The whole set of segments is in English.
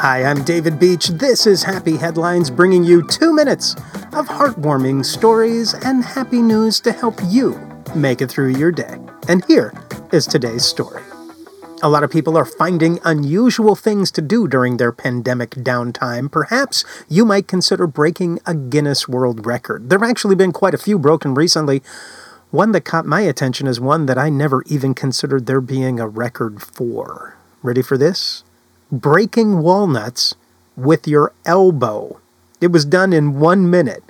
Hi, I'm David Beach. This is Happy Headlines, bringing you two minutes of heartwarming stories and happy news to help you make it through your day. And here is today's story. A lot of people are finding unusual things to do during their pandemic downtime. Perhaps you might consider breaking a Guinness World Record. There have actually been quite a few broken recently. One that caught my attention is one that I never even considered there being a record for. Ready for this? Breaking walnuts with your elbow. It was done in one minute.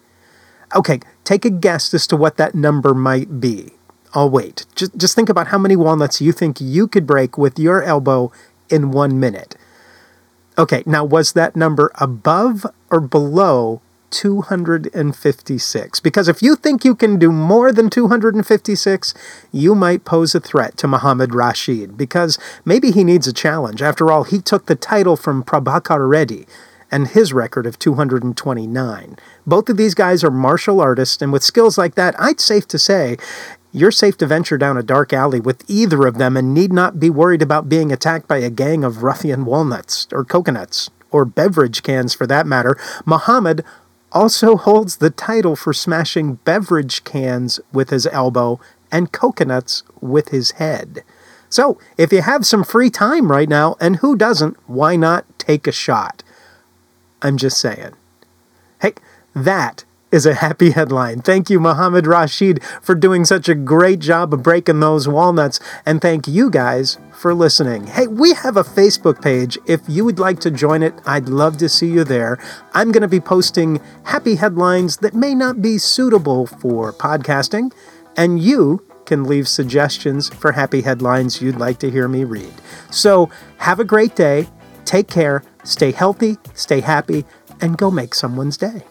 Okay, take a guess as to what that number might be. I'll wait. Just, just think about how many walnuts you think you could break with your elbow in one minute. Okay, now was that number above or below 256? Because if you think you can do more than 256, you might pose a threat to Muhammad Rashid because maybe he needs a challenge. After all, he took the title from Prabhakar Reddy and his record of 229. Both of these guys are martial artists, and with skills like that, I'd safe to say you're safe to venture down a dark alley with either of them and need not be worried about being attacked by a gang of ruffian walnuts or coconuts or beverage cans for that matter. Muhammad also holds the title for smashing beverage cans with his elbow and coconuts with his head. So, if you have some free time right now, and who doesn't, why not take a shot? I'm just saying. Hey, that is a happy headline. Thank you, Muhammad Rashid, for doing such a great job of breaking those walnuts. And thank you guys for listening. Hey, we have a Facebook page. If you would like to join it, I'd love to see you there. I'm going to be posting happy headlines that may not be suitable for podcasting, and you can leave suggestions for happy headlines you'd like to hear me read. So, have a great day. Take care. Stay healthy, stay happy, and go make someone's day.